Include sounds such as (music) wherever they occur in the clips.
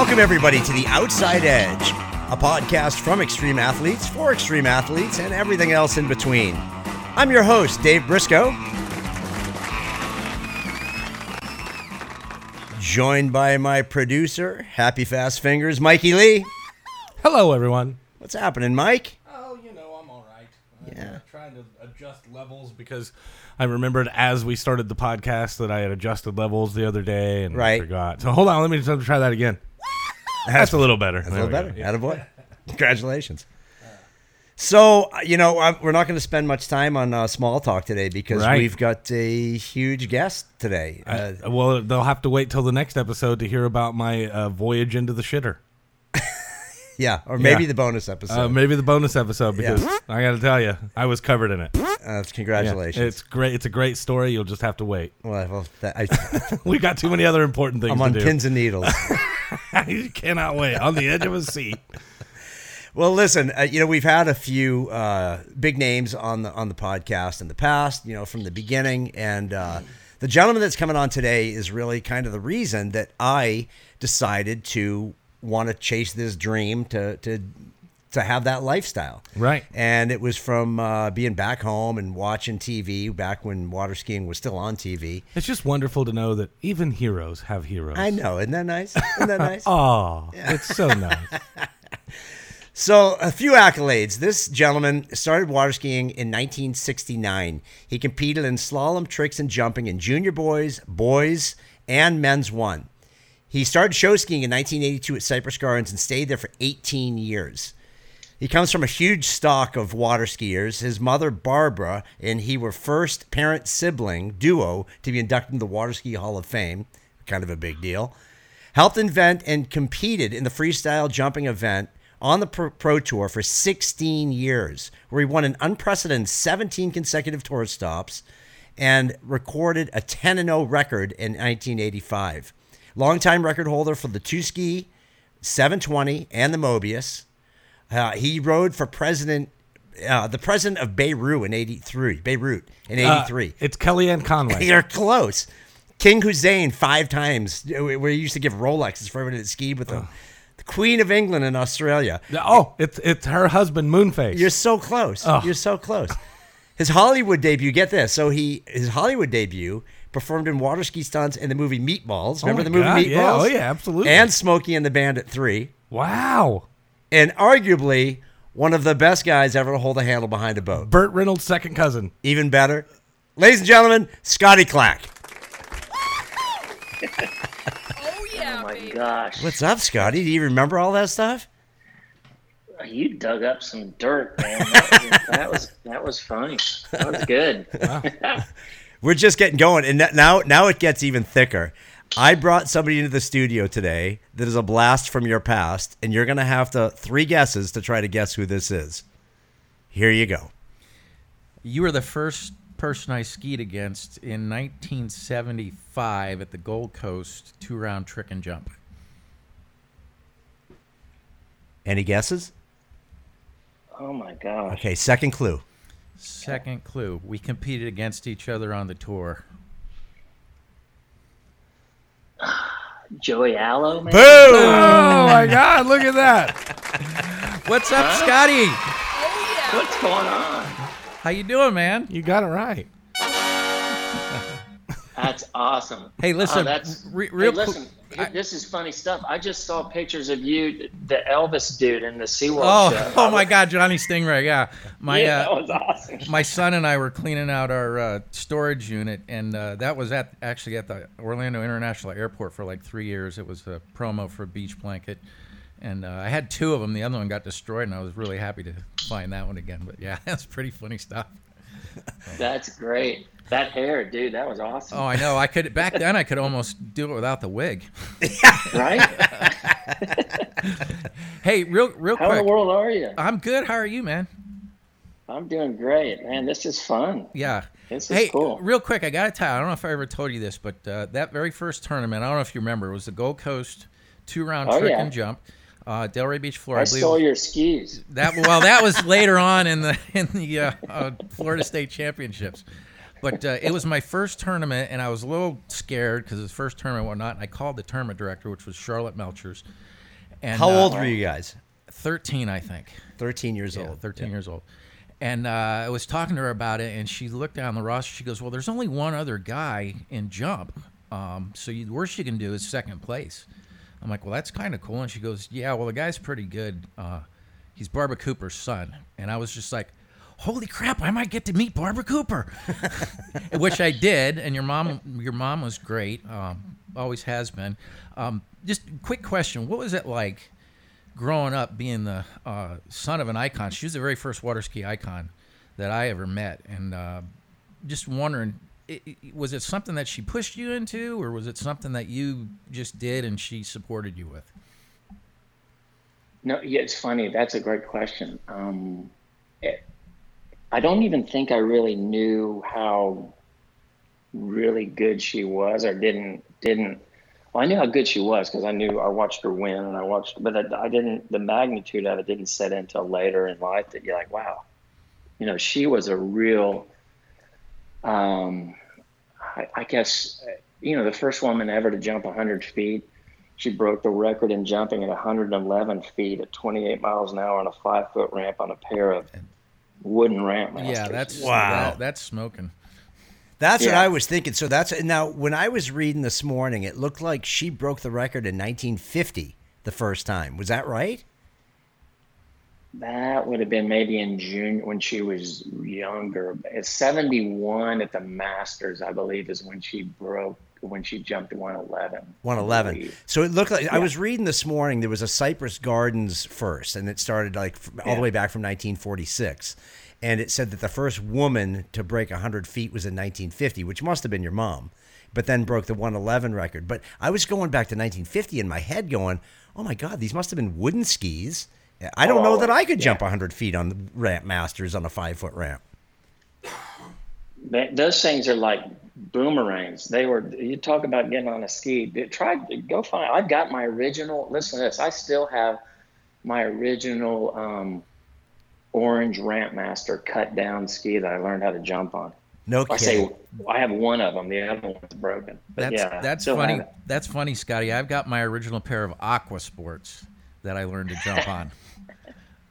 Welcome, everybody, to The Outside Edge, a podcast from extreme athletes for extreme athletes and everything else in between. I'm your host, Dave Briscoe. Joined by my producer, Happy Fast Fingers, Mikey Lee. Hello, everyone. What's happening, Mike? Oh, you know, I'm all right. I'm Yeah. uh, trying to adjust levels because I remembered as we started the podcast that I had adjusted levels the other day and Right. I forgot. So hold on, let me just try that again. That's a little better. That's a little better. Attaboy. (laughs) Congratulations. So, uh, you know, I, we're not going to spend much time on uh, small talk today because Right. we've got a huge guest today. Uh, Uh, well, they'll have to wait till the next episode to hear about my uh, voyage into the shitter. (laughs) yeah, or maybe yeah. the bonus episode. Uh, maybe the bonus episode because I got to tell you, I was covered in it. Uh, congratulations. it's great. It's a great story. You'll just have to wait. well, well that, I, (laughs) We got too many other important things I'm on to do. pins and needles. (laughs) you cannot wait on the edge of a seat. well, listen, uh, you know, we've had a few uh, big names on the on the podcast in the past. You know, from the beginning, and uh, the gentleman that's coming on today is really kind of the reason that I decided to want to chase this dream to to to have that lifestyle. Right. And it was from uh, being back home and watching TV back when water skiing was still on TV. It's just wonderful to know that even heroes have heroes. I know, isn't that nice? Isn't that nice? (laughs) Oh, it's so (laughs) nice. So, a few accolades. This gentleman started water skiing in 1969. He competed in slalom, tricks, and jumping in junior boys, boys, and men's one. He started show skiing in 1982 at Cypress Gardens and stayed there for 18 years. He comes from a huge stock of water skiers. His mother, Barbara, and he were first parent sibling duo to be inducted into the Water Ski Hall of Fame. Kind of a big deal. Helped invent and competed in the freestyle jumping event on the Pro, Tour for 16 years, where he won an unprecedented 17 consecutive tour stops and recorded a 10 0 record in 1985. Longtime record holder for the two ski, 720, and the Mobius. Uh, he rode for president, uh, the president of Beirut in '83. Beirut in Uh, '83. it's Kellyanne Conway. (laughs) You're close. King Hussein five times, where he used to give Rolexes for everyone that skied with him. The Queen of England in Australia. Oh, it's it's her husband, Moonface. You're so close. Oh. You're so close. His Hollywood debut, get this. So he his Hollywood debut performed in water ski stunts in the movie Meatballs. Remember my the movie God, Meatballs? yeah. Oh, yeah, absolutely. And Smokey and the Bandit 3. wow. And arguably one of the best guys ever to hold a handle behind a boat. Burt Reynolds' second cousin. Even better. Ladies and gentlemen, Scotty Clack. Oh yeah, Oh my baby. gosh. What's up, Scotty? Do you remember all that stuff? You dug up some dirt, man. (laughs) That was that was, that was funny. That was good. (laughs) We're just getting going, and n- now now it gets even thicker. I brought somebody into the studio today that is a blast from your past, and you're gonna have to three guesses to try to guess who this is. Here you go. You were the first person I skied against in 1975 at the Gold Coast two round trick and jump. Any guesses? Oh my gosh. Okay, second clue. Second clue, we competed against each other on the tour. (sighs) Joey Aloe, man. Boom! Oh (laughs) my God! Look at that. What's up, Scotty? Oh yeah. What's going on? How you doing, man? You got it right. (laughs) That's awesome. Hey, listen, Oh, that's re- real quick- listen. here- this is funny stuff. I just saw pictures of you, the Elvis dude in the SeaWorld Oh, show. (laughs) oh my God, Johnny Stingray. Yeah, my yeah, uh, that was awesome. (laughs) my son and I were cleaning out our uh, storage unit, and uh, that was at actually at the Orlando International Airport for like three years. It was a promo for Beach Blanket, and uh, I had two of them. The other one got destroyed, and I was really happy to find that one again. But yeah, (laughs) that's pretty funny stuff. That's great. That hair, dude, that was awesome. Oh, I know. I could back then. I could almost do it without the wig. (laughs) (laughs) Right? Hey, real real How in the world are you? I'm good. How are you, man? I'm doing great, man. This is fun. Yeah. This is Hey, cool. real quick, I gotta tell you, I don't know if I ever told you this, but uh, that very first tournament, I don't know if you remember, it was the Gold Coast two-round Oh, trick yeah. and jump, uh, Delray Beach, Florida. I believe stole your skis. that. Well, that was (laughs) later on in the in the uh, uh, Florida State Championships. But uh, it was my first tournament, and I was a little scared because it was the first tournament and whatnot. And I called the tournament director, which was Charlotte Melchers. And How uh, old were you guys? 13, I think. 13 years Yeah, old. 13 years old. And uh, I was talking to her about it, and she looked down the roster. She goes, "Well, there's only one other guy in jump, um, so you, the worst you can do is second place." I'm like, "Well, that's kind of cool." And she goes, "Yeah, well, the guy's pretty good. Uh, he's Barbara Cooper's son." And I was just like, "Holy crap! I might get to meet Barbara Cooper," (laughs) which I did. And your mom, your mom was great. Um, always has been. Um, just quick question: What was it like? growing up being the uh, son of an icon, she was the very first water ski icon that I ever met, and uh, just wondering, i i was it something that she pushed you into, or was it something that you just did and she supported you with? No, yeah, it's funny. That's a great question. Um, it, I don't even think I really knew how really good she was, or didn't didn't. Well, I knew how good she was because I knew I watched her win, and I watched, but I, I didn't. The magnitude of it didn't set until later in life. That you're like, wow, you know, she was a real. Um, I, I guess you know the first woman ever to jump 100 feet. She broke the record in jumping at 111 feet at 28 miles an hour on a five foot ramp on a pair of wooden ramp masters. Yeah, that's Wow. that- that's smoking. That's what I was thinking. So that's now when I was reading this morning, it looked like she broke the record in 1950 the first time. Was that right? That would have been maybe in June when she was younger. At 71 at the Masters, I believe, is when she broke when she jumped 111. 111. So it looked like I was reading this morning. There was a Cypress Gardens first, and it started like all the way back from 1946. And it said that the first woman to break 100 feet was in 1950, which must have been your mom, but then broke the 111 record. But I was going back to 1950 in my head, going, "Oh my God, these must have been wooden skis." I don't know Oh, that I could oh, yeah. jump 100 feet on the ramp masters on a five foot ramp. That, those things are like boomerangs. They were. You talk about getting on a ski. Dude, Try go find. I've got my original. Listen to this. I still have my original um, orange ramp master cut down ski that I learned how to jump on. No I kidding. say I have one of them. The other one's broken. But That's yeah, that's funny. That's funny, Scotty. I've got my original pair of Aqua Sports that I learned to jump (laughs) on.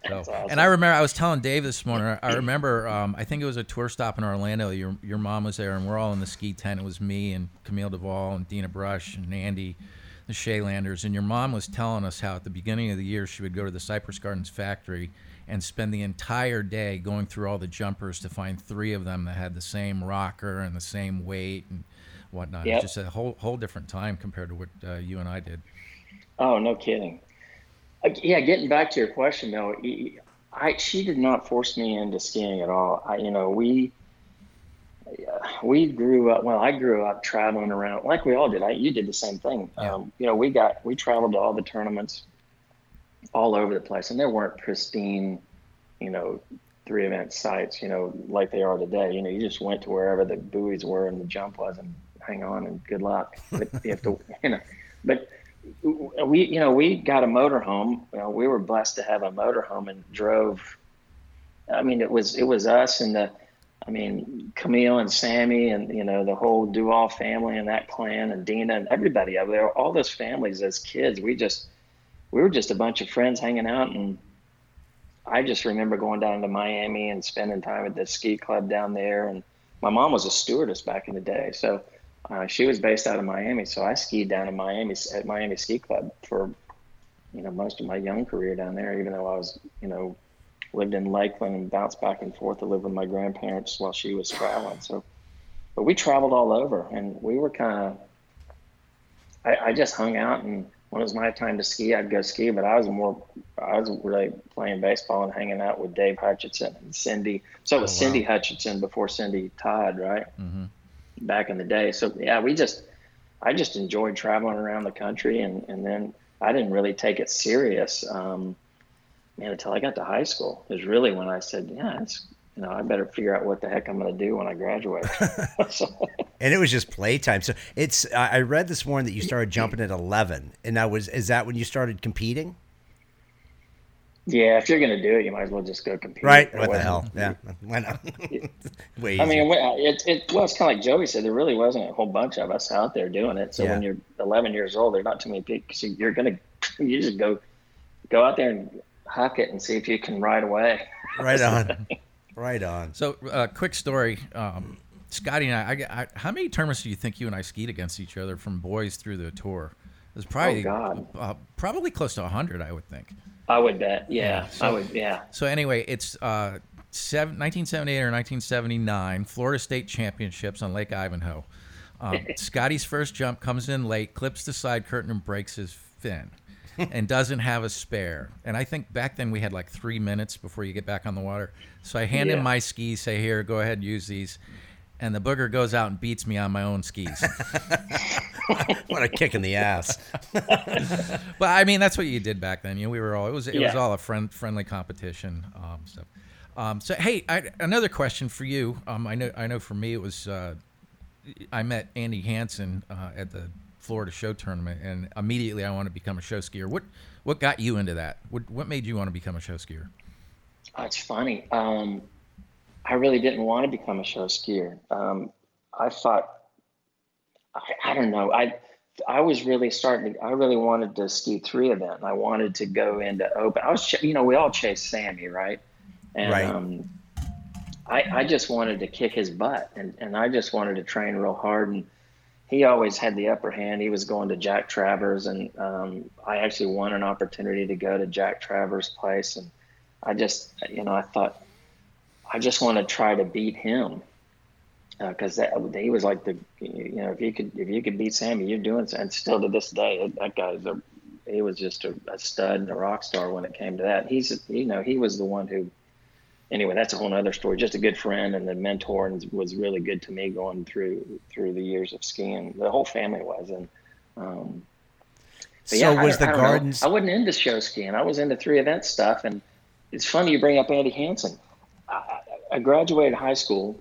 So, awesome. and I remember I was telling Dave this morning. I remember um, I think it was a tour stop in Orlando. Your your mom was there, and we're all in the ski tent. It was me and Camille Duvall and Deena Brush and Andy, the Shaylanders. And your mom was telling us how at the beginning of the year she would go to the Cypress Gardens factory and spend the entire day going through all the jumpers to find three of them that had the same rocker and the same weight and whatnot. Yep. It's just a whole whole different time compared to what uh, you and I did. Oh, no kidding. Yeah, getting back to your question though, I she did not force me into skiing at all. I, you know, we we grew up. Well, I grew up traveling around like we all did. I, you did the same thing. Yeah. Um, you know, we got we traveled to all the tournaments all over the place, and there weren't pristine, you know, three event sites. You know, like they are today. You know, you just went to wherever the buoys were and the jump was, and hang on and good luck. But you have to, you know, but we you know we got a motorhome. You know, we were blessed to have a motorhome and drove i mean it was it was us and the i mean camille and sammy and you know the whole duvall family and that clan and dina and everybody over there all those families as kids we just we were just a bunch of friends hanging out. And i just remember going down to miami and spending time at the ski club down there. And my mom was a stewardess back in the day. So uh, she was based out of Miami, so I skied down in Miami at Miami Ski Club for, you know, most of my young career down there. Even though I was, you know, lived in Lakeland and bounced back and forth to live with my grandparents while she was traveling. So, but we traveled all over, and we were kind of. I, I just hung out, and when it was my time to ski, I'd go ski. But I was more, I was really playing baseball and hanging out with Dave Hutchinson and Cindy. So it was Oh, wow. Cindy Hutchinson before Cindy Todd, right? hmm back in the day. So yeah, we just I just enjoyed traveling around the country and and then I didn't really take it serious um man until I got to high school. Is really when I said, yeah, it's you know, I better figure out what the heck I'm going to do when I graduate. so, (laughs) (laughs) And it was just playtime. So it's. I I read this morning that you started jumping at 11, and that was. Is that when you started competing? Yeah, if you're gonna do it, you might as well just go compete. Right? What the hell? Yeah. Why not? (laughs) Way I mean, it, it well, it's kind of like Joey said. There really wasn't a whole bunch of us out there doing it. So when you're 11 years old, there's not too many people. So you're gonna, you just go, go out there and huck it and see if you can ride away. right on. (laughs) Right on. So, uh, quick story. Um, Scotty and I, I, I, how many tournaments do you think you and I skied against each other from boys through the tour? It was probably God. Uh, probably close to hundred, I would think. I would bet. Yeah, Yeah, so- I would. Yeah. So anyway, it's uh, seven, 1978 or 1979 Florida State Championships on Lake Ivanhoe. Um, (laughs) Scotty's first jump comes in late, clips the side curtain, and breaks his fin, and doesn't have a spare. And I think back then we had like three minutes before you get back on the water. So I hand him my skis, say, "Here, go ahead, and use these." And the booger goes out and beats me on my own skis. (laughs) (laughs) What a kick in the ass. (laughs) But I mean, that's what you did back then. You know, we were all it was it was all a friend friendly competition um, stuff. Um, so hey, I, another question for you. Um, I know I know for me it was uh, I met Andy Hansen uh, at the Florida Show Tournament, and immediately I wanted to become a show skier. What what got you into that? What what made you want to become a show skier? Oh, it's funny. Um, I really didn't want to become a show skier. Um, I thought, I, I don't know. I I was really starting. To, I really wanted to ski three event. And I wanted to go into open. I was, ch- you know, we all chase Sammy, right? And Right. um, I I just wanted to kick his butt, and and I just wanted to train real hard. And he always had the upper hand. He was going to Jack Travers, and um, I actually won an opportunity to go to Jack Travers' place, and I just, you know, I thought, I just want to try to beat him because that he was like the, you know, if you could, if you could beat Sammy, you're doing, and still to this day, that guy's a, he was just a, a stud and a rock star when it came to that. He's, you know, he was the one who, anyway, that's a whole other story. Just a good friend and a mentor, and was really good to me going through through the years of skiing. The whole family was, and um, So yeah, I was don't- the I don't know. I wasn't into show skiing. I was into three event stuff, and it's funny you bring up Andy Hansen. I, I graduated high school,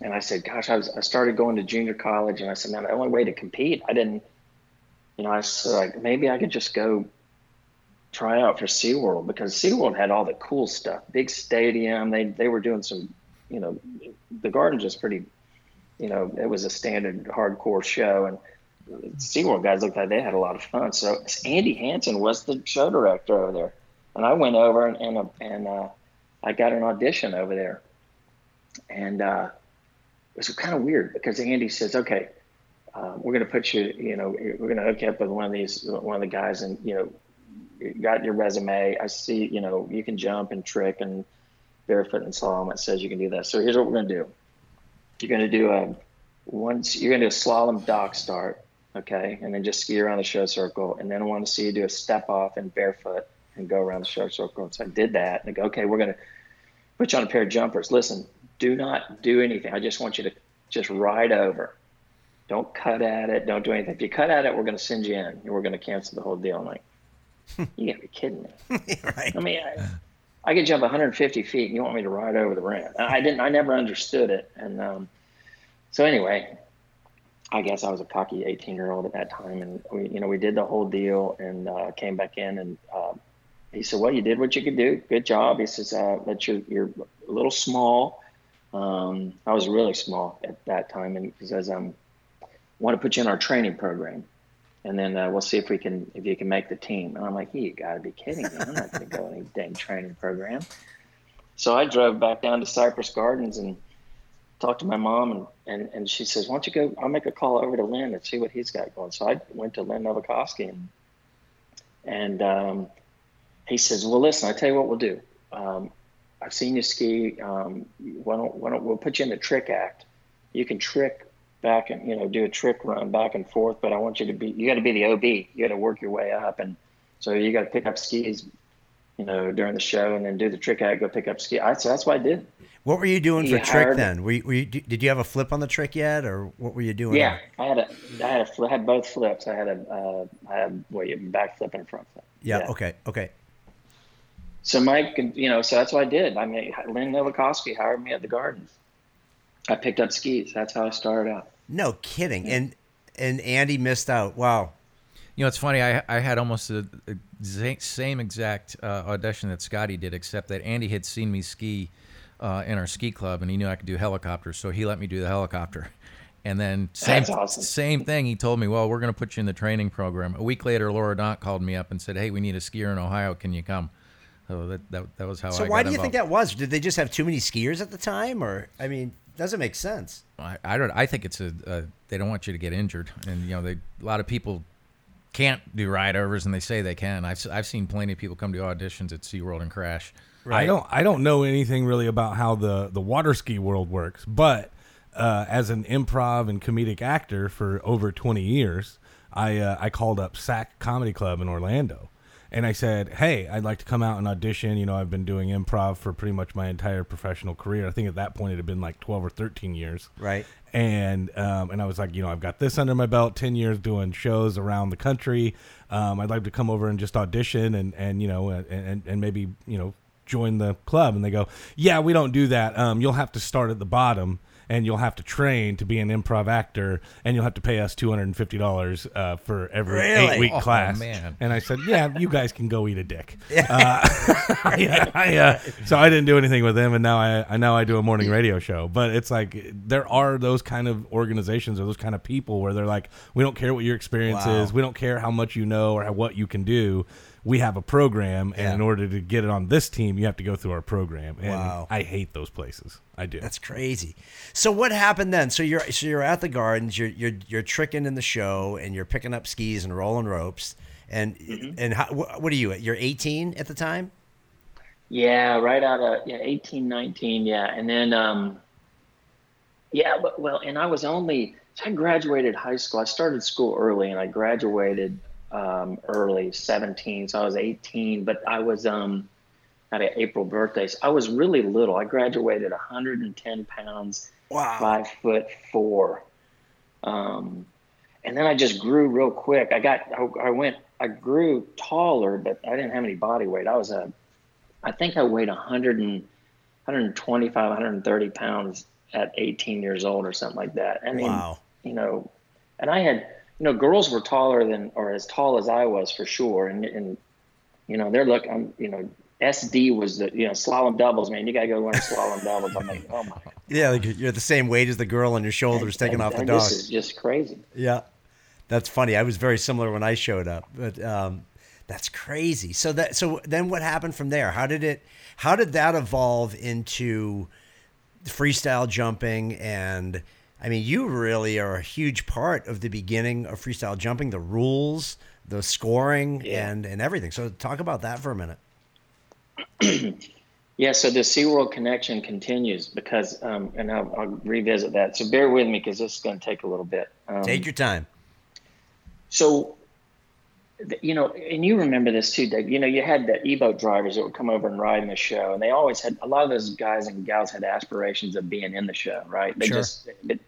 and I said, "Gosh, I was I started going to junior college, and I said, man, the only way to compete, I didn't, you know, I said like maybe I could just go try out for SeaWorld because SeaWorld had all the cool stuff, big stadium. They they were doing some, you know, the Gardens was pretty, you know, it was a standard hardcore show, and SeaWorld guys looked like they had a lot of fun. So Andy Hansen was the show director over there, and I went over and and, and uh, I got an audition over there, and uh, it was kind of weird because Andy says, "Okay, uh, we're going to put you, you know, we're going to hook you up with one of these, one of the guys, and you know, got your resume. I see, you know, you can jump and trick and barefoot and slalom. It says you can do that. So here's what we're going to do. You're going to do a once you're going to do a slalom dock start, okay, and then just ski around the show circle, and then I want to see you do a step off and barefoot and go around the show circle. So I did that. And I go, okay, we're going to put you on a pair of jumpers. Listen, do not do anything. I just want you to just ride over. Don't cut at it. Don't do anything. If you cut at it, we're going to send you in and we're going to cancel the whole deal. I'm like, you got to be kidding me. (laughs) right. I mean, I, I could jump 150 feet and you want me to ride over the ramp. I didn't, I never understood it. And um, so anyway, I guess I was a cocky 18 year old at that time. And we, you know, we did the whole deal and uh, came back in and uh, he said, well, you did what you could do. Good job. He says, uh, but you're, you're a little small. Um, I was really small at that time. And he says, um, want to put you in our training program. And then uh, we'll see if we can, if you can make the team. And I'm like, you got to be kidding me. I'm not going to go any dang training program. So I drove back down to Cypress Gardens and talked to my mom. And, and, and she says, why don't you go, I'll make a call over to Lynn and see what he's got going. So I went to Lynn Novakovsky and, and um, he says, well, listen, I tell you what we'll do. Um, I've seen you ski. Um, why don't, why don't we'll put you in the trick act? You can trick back and you know do a trick run back and forth, but I want you to be you got to be the OB. You got to work your way up, and so you got to pick up skis, you know, during the show, and then do the trick act. Go pick up ski. I, so that's what I did. What were you doing for trick then? Were you, were you, did you have a flip on the trick yet, or what were you doing? Yeah, I had a I had a fl- I had both flips. I had a uh, I had what you back flip and a front flip. Yeah. Okay. Okay. So Mike, you know, so that's what I did. I mean, Lynn Novakovsky hired me at the Gardens. I picked up skis. That's how I started out. No kidding. And and Andy missed out. Wow. You know, it's funny. I I had almost the the same exact uh, audition that Scotty did, except that Andy had seen me ski uh, in our ski club, and he knew I could do helicopters, so he let me do the helicopter. And then same awesome. same thing. He told me, "Well, we're going to put you in the training program." A week later, Laura Dont called me up and said, "Hey, we need a skier in Ohio. Can you come?" So that that, that was how. I So I why got do you think that was? Did they just have too many skiers at the time, or I mean, doesn't make sense. I, I don't. I think it's a. Uh, they don't want you to get injured, and you know, they a lot of people can't do ride overs, and they say they can. I've s- I've seen plenty of people come to auditions at SeaWorld and crash. I don't I don't know anything really about how the the water ski world works, but uh, as an improv and comedic actor for over 20 years, I uh, I called up SAK Comedy Club in Orlando. And I said, "Hey, I'd like to come out and audition. You know, I've been doing improv for pretty much my entire professional career. I think at that point it had been like 12 or 13 years. Right. And um, and I was like, you know, I've got this under my belt, 10 years doing shows around the country. Um, I'd like to come over and just audition and and you know and and, and maybe you know join the club. And they go, yeah, we don't do that. Um, you'll have to start at the bottom. And you'll have to train to be an improv actor, and you'll have to pay us two hundred and fifty dollars uh, for every Really? eight week Oh, class. man. And I said, "Yeah, you guys can go eat a dick." (laughs) Uh, (laughs) I, I, uh, so I didn't do anything with them, and now I, I now I do a morning radio show. But it's like there are those kind of organizations or those kind of people where they're like, "We don't care what your experience Wow. is. We don't care how much you know or what you can do. We have a program, and Yeah. in order to get it on this team, you have to go through our program." And Wow. I hate those places. I do. That's crazy. So what happened then? So you're so you're at the gardens. You're you're you're tricking in the show, and you're picking up skis and rolling ropes. And and how, wh- what are you? At? You're 18 at the time. Yeah, right out of yeah, 18, 19, yeah. And then um yeah, but well, and I was only so I graduated high school. I started school early and I graduated um early, 17. So I was 18, but I was um had an April birthday. So I was really little. I graduated 110 pounds, Wow. five foot four. Um, and then I just grew real quick. I got, I, I went, I grew taller, but I didn't have any body weight. I was a, I think I weighed 100 and, 125, 130 pounds at 18 years old or something like that. I mean, Wow. you know, and I had, you know, girls were taller than, or as tall as I was for sure. And, and, you know, they're looking, I'm, you know, SD was the, you know, slalom doubles, man. You got to go learn slalom (laughs) doubles. I'm like, oh my God. Yeah, like you're the same weight as the girl on your shoulders taking And- off the dog. This is just crazy. Yeah, that's funny. I was very similar when I showed up, but um, that's crazy. So that so then what happened from there? How did it? How did that evolve into freestyle jumping? And I mean, you really are a huge part of the beginning of freestyle jumping. The rules, the scoring, Yeah. and and everything. So talk about that for a minute. (clears throat) Yeah, so the SeaWorld connection continues because, um, and I'll, I'll revisit that. So bear with me because this is going to take a little bit. Um, Take your time. so, you know, and you remember this too, Doug. You know, you had the e-boat drivers that would come over and ride in the show, and they always had a lot of those guys and gals had aspirations of being in the show, right? They Sure. just, but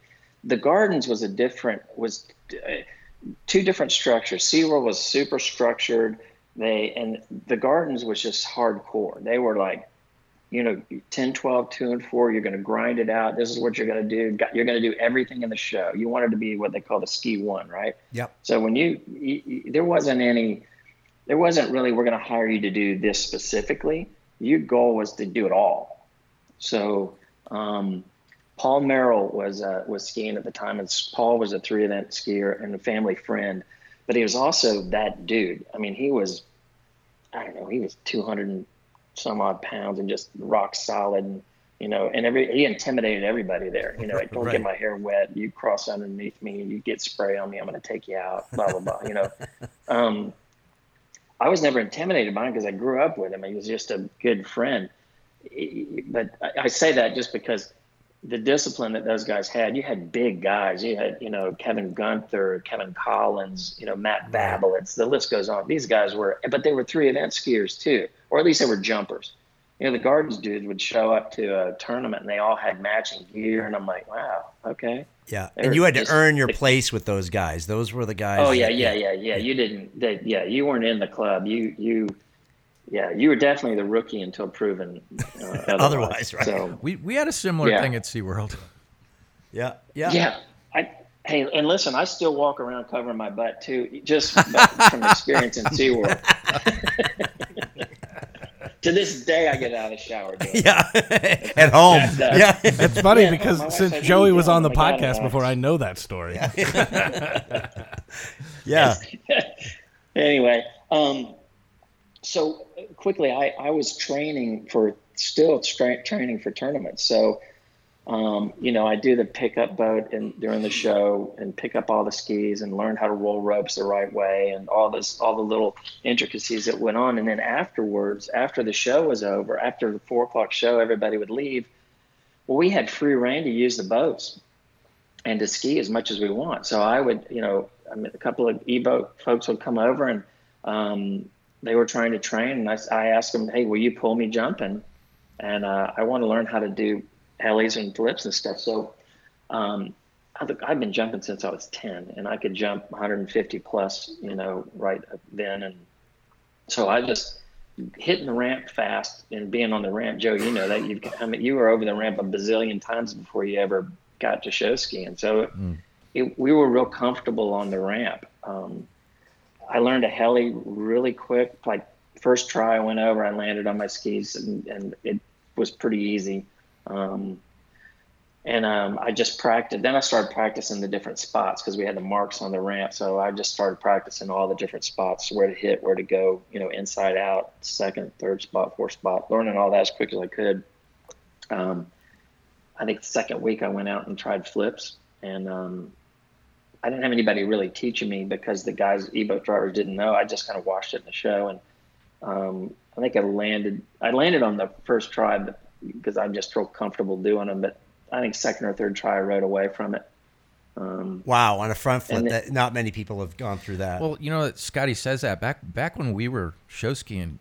the Gardens was a different, was uh, two different structures. SeaWorld was super structured. They and the Gardens was just hardcore. They were like, you know, 10, 12, 2 and 4, you're going to grind it out. This is what you're going to do. You're going to do everything in the show. You wanted to be what they call the ski one, right? Yep. So when you, you, you there wasn't any, there wasn't really, we're going to hire you to do this specifically. Your goal was to do it all. So, um, Paul Merrill was uh, was skiing at the time, and Paul was a three event skier and a family friend, but he was also that dude. I mean, he was, I don't know, he was two hundred and some odd pounds and just rock solid, and you know, and every he intimidated everybody there. You know, don't Right. get my hair wet. You cross underneath me, you get spray on me, I'm going to take you out. Blah blah blah. You know, (laughs) um, I was never intimidated by him because I grew up with him. He was just a good friend. But I- I say that just because the discipline that those guys had, you had big guys. You had, you know, Kevin Gunther, Kevin Collins, you know, Matt Babelitz. The list goes on. These guys were, but they were three event skiers too, or at least they were jumpers. You know, the Gardens dudes would show up to a tournament and they all had matching gear, and I'm like, wow, okay. Yeah, They and you had to earn your place with those guys. Those were the guys. Oh yeah, that- yeah, yeah, yeah. You didn't. They, yeah, you weren't in the club. You, you, yeah, you were definitely the rookie until proven uh, (laughs) otherwise. Otherwise, right. So We we had a similar Yeah. thing at SeaWorld. yeah, yeah, yeah, I Hey, and listen, I still walk around covering my butt too, just from (laughs) experience in SeaWorld. (laughs) to this day, I get out of the shower. Doing it. Yeah, at home. Yeah. Yeah, It's funny Yeah, because since said, Joey was on the I'm like, "I don't podcast know." before, I know that story. yeah. anyway, um, so quickly, I, I was training for still tra- training for tournaments. So, um, you know, I do the pickup boat and during the show and pick up all the skis and learn how to roll ropes the right way and all this, all the little intricacies that went on. And then afterwards, after the show was over, after the four o'clock show, everybody would leave. Well, we had free reign to use the boats and to ski as much as we want. So I would, you know, I mean, a couple of e-boat folks would come over and um, they were trying to train, and I, I asked them, "Hey, will you pull me jumping?" And uh, I want to learn how to do helis and flips and stuff. So um, I've, I've been jumping since I was 10, and I could jump 150 plus, you know, right then. And so I just hitting the ramp fast and being on the ramp, Joe. You know that you, I mean, you were over the ramp a bazillion times before you ever got to show skiing. So it, we were real comfortable on the ramp. Um, I learned a heli really quick. Like first try I went over, I landed on my skis and, and it was pretty easy. Um, and um, I just practiced. Then I started practicing the different spots because we had the marks on the ramp. So I just started practicing all the different spots, where to hit, where to go, you know, inside out, second, third spot, fourth spot, learning all that as quick as I could. Um, I think the second week I went out and tried flips, and um, I didn't have anybody really teaching me because the guys, e-boat drivers, didn't know. I just kind of watched it in the show, and um, I think I landed. I landed on the first try because I'm just felt comfortable doing them. But I think second or third try I rode away from it. Um, Wow, on a front flip, And it- that not many people have gone through that. Well, you know, Scotty says that back back when we were show skiing,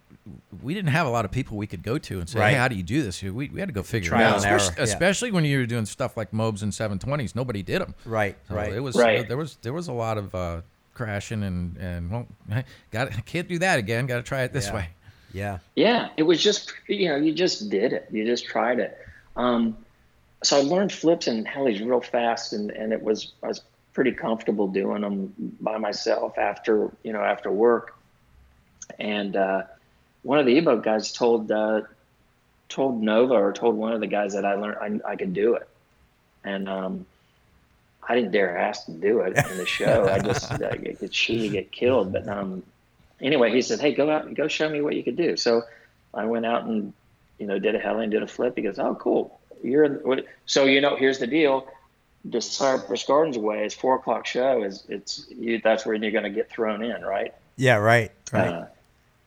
we didn't have a lot of people we could go to and say, Right. "Hey, how do you do this?" We, we had to go figure Trial it out. and error, Especially, yeah. especially when you were doing stuff like Mobs and 720s, nobody did them. right, So right. It was Right. there was there was a lot of uh, crashing and and well, got (laughs) can't do that again. Got to try it this Yeah. way. yeah, Yeah, it was just you know you just did it. You just tried it. Um, so I learned flips and helis real fast, and and it was I was pretty comfortable doing them by myself after you know after work. And uh, one of the e-boat guys told uh, told Nova or told one of the guys that I learned I, I could do it, and um, I didn't dare ask to do it in the show. I just (laughs) I could shoot you get killed, but um, anyway, he said, "Hey, go out and go show me what you could do." So I went out and you know did a heli and did a flip. He goes, "Oh, cool. You're in, so you know. Here's the deal. The Cypress Gardens way is four o'clock show. Is it's you, that's where you're going to get thrown in, right? yeah, right, right. Uh,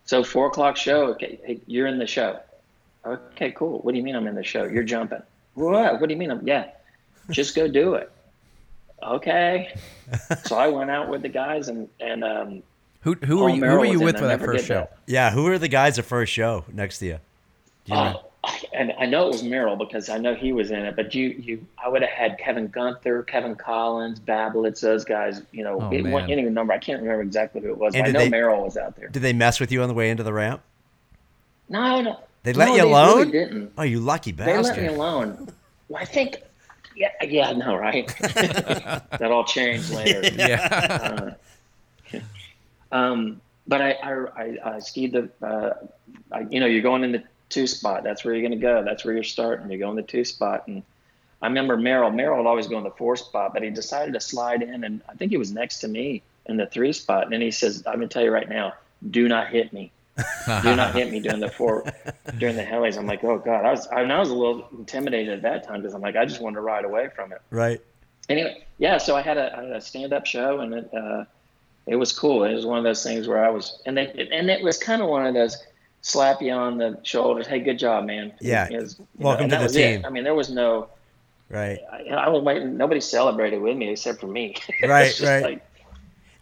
so four o'clock show. Okay, hey, you're in the show. Okay, cool. What do you mean I'm in the show? You're jumping. What? What do you mean I'm? Yeah, just go do it. Okay. so I went out with the guys and and um, Who who Paul were you, who were you with I for that first show? that. yeah, who were the guys at first show next to you? Do you remember? Oh, and I know it was Merrill because I know he was in it. But you, you, I would have had Kevin Gunther, Kevin Collins, Bablitz, those guys. You know, Oh, it, man. wasn't any number. I can't remember exactly who it was. But I know they- Merrill was out there. Did they mess with you on the way into the ramp? No, no. They let no, you they alone? Really didn't. Oh, you lucky bastard! They let me alone. Well, I think. Yeah, yeah, no, right. (laughs) that all changed later. (laughs) Yeah. (laughs) Um, but I, I, I, I skied the, uh, I, you know, you're going in the two spot. That's where you're going to go. That's where you're starting. You go in the two spot. And I remember Merrill. Merrill would always go in the four spot, but he decided to slide in, and I think he was next to me in the three spot. And then he says, "I'm going to tell you right now, do not hit me. do not hit me during the four, (laughs) during the helis." I'm like, "Oh God!" I was, I, I was a little intimidated at that time because I'm like, I just wanted to ride away from it Right. anyway, yeah. So I had a, I had a stand-up show, and it uh, it was cool. It was one of those things where I was, and they, and it was kind of one of those slap you on the shoulders. Hey, good job, man. Yeah. It was- Welcome and to that the was it. I mean, there was no. Right. I, I was waiting. Nobody celebrated with me except for me. (laughs) Right, right. like-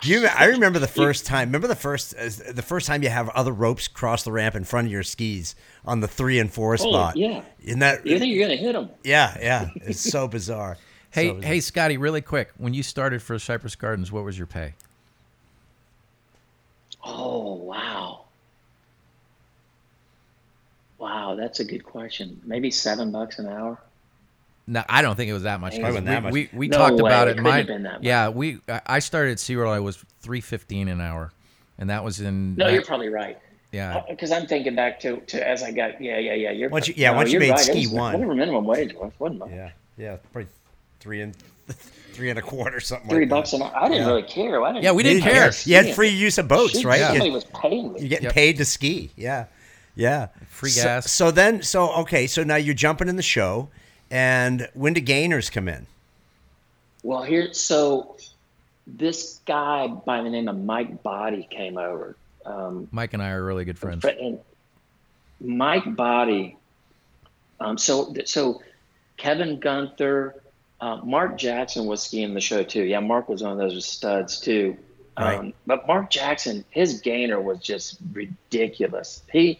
Do you? I remember the (laughs) first time. Remember the first, uh, the first time you have other ropes cross the ramp in front of your skis on the three and four spot. Oh, yeah. Isn't that? you think you're gonna hit them? Yeah, yeah. (laughs) It's so bizarre. Hey So bizarre. hey Scotty, really quick. When you started for Cypress Gardens, what was your pay? Oh wow. Wow, that's a good question. Maybe seven bucks an hour. No, I don't think it was that much. 'cause Probably wasn't that much. We, we, we No talked way, about it it. My, have been that much. yeah, we. I I started at SeaWorld. I was three fifteen an hour, and that was in. No, that- you're probably right. yeah. Uh, because I'm thinking back to, to as I got yeah yeah yeah you're Once you- yeah, no, once you made right. Ski was one. whatever minimum wage was wasn't it? Yeah, yeah, probably three and (laughs) three and a quarter, something three like bucks that. an hour. I didn't Yeah. really care. I didn't, Yeah, we didn't You care. You had free use of boats, Shoot, right? Somebody You- was paying me. You're getting Yep. paid to ski. Yeah. Yeah. Free So- gas. So, then, so, okay, so now you're jumping in the show, and when do gainers come in? Well, here, so this guy by the name of Mike Body came over. Um, Mike and I are really good friends. and Mike Body. Um, so, so Kevin Gunther, uh, Mark Jackson was skiing the show too. Yeah, Mark was one of those studs too. Um, Right. But Mark Jackson, his gainer was just ridiculous. He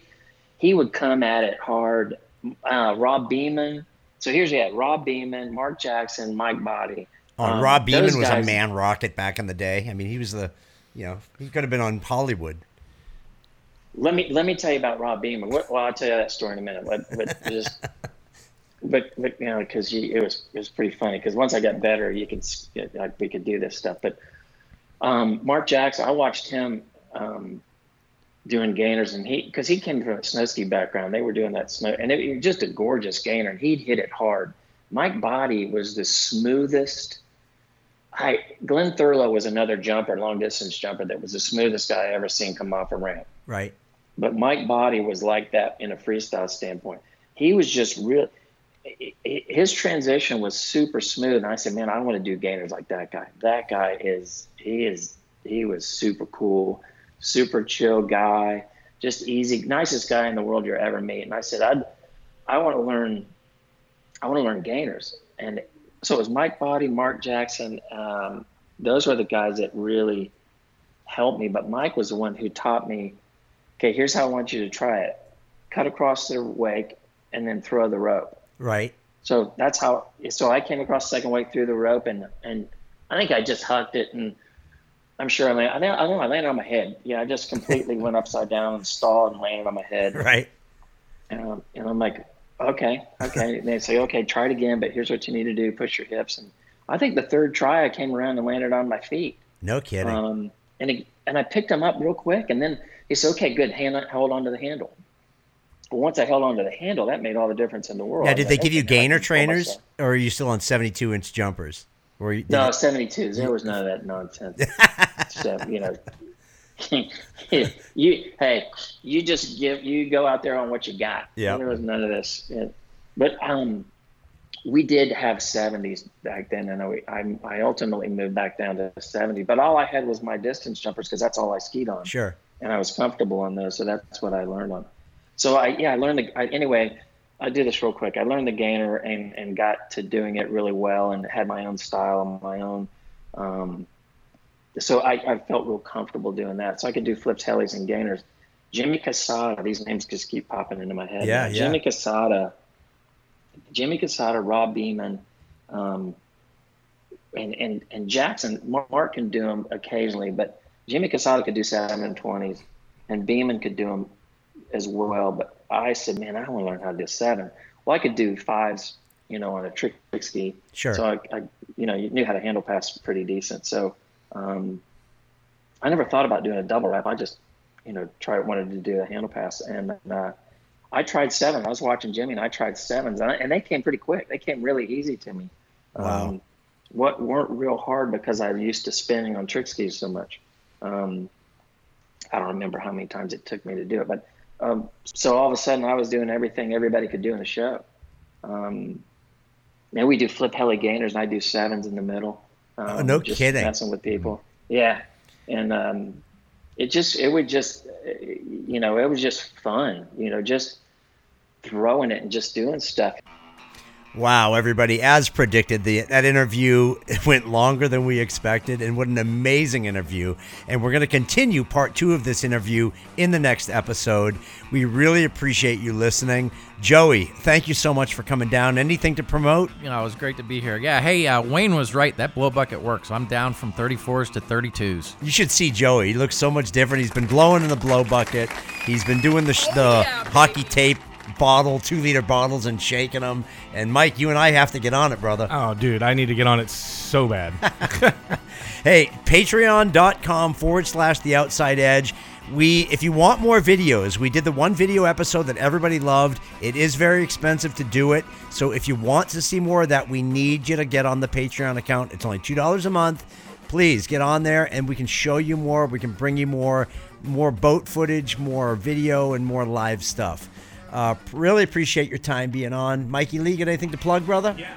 he would come at it hard. Uh, Rob Beeman. So here's yeah, Rob Beeman, Mark Jackson, Mike Body. Oh, Um, Rob Beeman was a man rocket back in the day. I mean, he was the, you know, he could have been on Hollywood. Let me let me tell you about Rob Beeman. Well, I'll tell you that story in a minute. But, but (laughs) just, but, but you know, because it was it was pretty funny. Because once I got better, you could we could do this stuff. But um, Mark Jackson, I watched him um, doing gainers, and he because he came from a snow ski background. They were doing that snow, and it, it was just a gorgeous gainer, and he'd hit it hard. Mike Body was the smoothest. I Glenn Thurlow was another jumper, long distance jumper, that was the smoothest guy I ever seen come off a ramp Right. but Mike Body was like that in a freestyle standpoint. He was just real. His transition was super smooth, and I said, "Man, I want to do gainers like that guy. That guy is he is he was super cool, super chill guy, just easy, nicest guy in the world you'll ever meet." And I said, "I I want to learn, I want to learn gainers." And so it was Mike Body, Mark Jackson. Um, those were the guys that really helped me. But Mike was the one who taught me okay, here's how I want you to try it. Cut across the wake and then throw the rope. Right. So that's how, so I came across the second wake through the rope and, and I think I just hucked it and I'm sure I landed, I think I, think I landed on my head. Yeah. I just completely (laughs) went upside down and stalled and landed on my head. Right. And, um, and I'm like, okay, okay. And they say, okay, try it again, but here's what you need to do. Push your hips. And I think the third try I came around and landed on my feet. No kidding. Um, and and I picked him up real quick, and then he said, "Okay, good. Hand hold on to the handle." But once I held on to the handle, that made all the difference in the world. now, I did they like, give you "Okay, now I gainer trainers, or are you still on 72 inch jumpers? Or you, No, you- 72s. There was none of that nonsense. (laughs) so, you know, (laughs) you hey, you just give you go out there on what you got. Yeah. There was none of this. But um, we did have 70s back then, and I, I I ultimately moved back down to 70. But all I had was my distance jumpers because that's all I skied on. Sure. and I was comfortable on those, so that's what I learned on. So I yeah I learned the I, anyway. I did this real quick. I learned the gainer and and got to doing it really well and had my own style and my own. Um, so I, I felt real comfortable doing that. So I could do flips, helis, and gainers. Jimmy Casada. These names just keep popping into my head. Yeah, yeah. Jimmy Casada. Jimmy Casada, Rob Beeman, um, and and and Jackson. Mark, can do them occasionally, but Jimmy Casada could do seven twenties, and Beeman could do them as well. But I said, man, I want to learn how to do seven. Well, I could do fives, you know, on a trick ski. Sure. So I, I, you know, you knew how to handle pass pretty decent. So um, I never thought about doing a double wrap. I just, you know, tried wanted to do a handle pass, and uh, I tried seven. I was watching Jimmy, and I tried sevens, and, I, and they came pretty quick. They came really easy to me. Wow. Um, what weren't real hard because I used to spinning on trick skis so much. Um, I don't remember how many times it took me to do it, but um, so all of a sudden I was doing everything everybody could do in the show. Um, now we do flip heli gainers, and I do sevens in the middle. Um, Oh, no just kidding. Messing with people, yeah, and um, it just it would just you know it was just fun, you know, just throwing it and just doing stuff. Wow, everybody! As predicted, the that interview (laughs) went longer than we expected, and what an amazing interview! And we're going to continue part two of this interview in the next episode. We really appreciate you listening, Joey. Thank you so much for coming down. Anything to promote? You know, it was great to be here. Yeah, hey, uh, Wayne was right. That blow bucket works. I'm down from 34s to 32s. You should see Joey. He looks so much different. He's been blowing in the blow bucket. He's been doing the sh- Oh, the yeah, hockey tape bottle, two liter bottles, and shaking them. And Mike, you and I have to get on it, brother. Oh, dude, I need to get on it so bad. (laughs) Hey, patreon.com forward slash the outside edge. We, if you want more videos, we did the one video episode that everybody loved. It is very expensive to do it. So if you want to see more of that, we need you to get on the Patreon account. It's only $2 a month. Please get on there and we can show you more. We can bring you more, more boat footage, more video, and more live stuff. Uh, really appreciate your time being on. Mikey Lee, got anything to plug, brother? Yeah.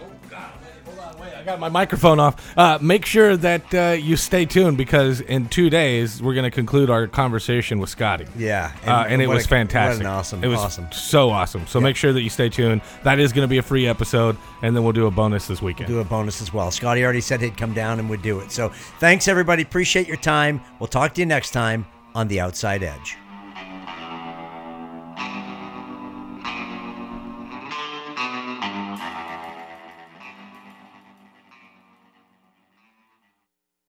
Oh God, wait, hold on, wait. I got my microphone off. Uh, make sure that uh, you stay tuned because in two days we're going to conclude our conversation with Scotty. Yeah, and, uh, and it was a- fantastic. What an awesome, It was awesome. so awesome. So make sure that you stay tuned. That is going to be a free episode, and then we'll do a bonus this weekend. do a bonus as well. Scotty already said he'd come down and would do it. So thanks, everybody. Appreciate your time. We'll talk to you next time on The Outside Edge.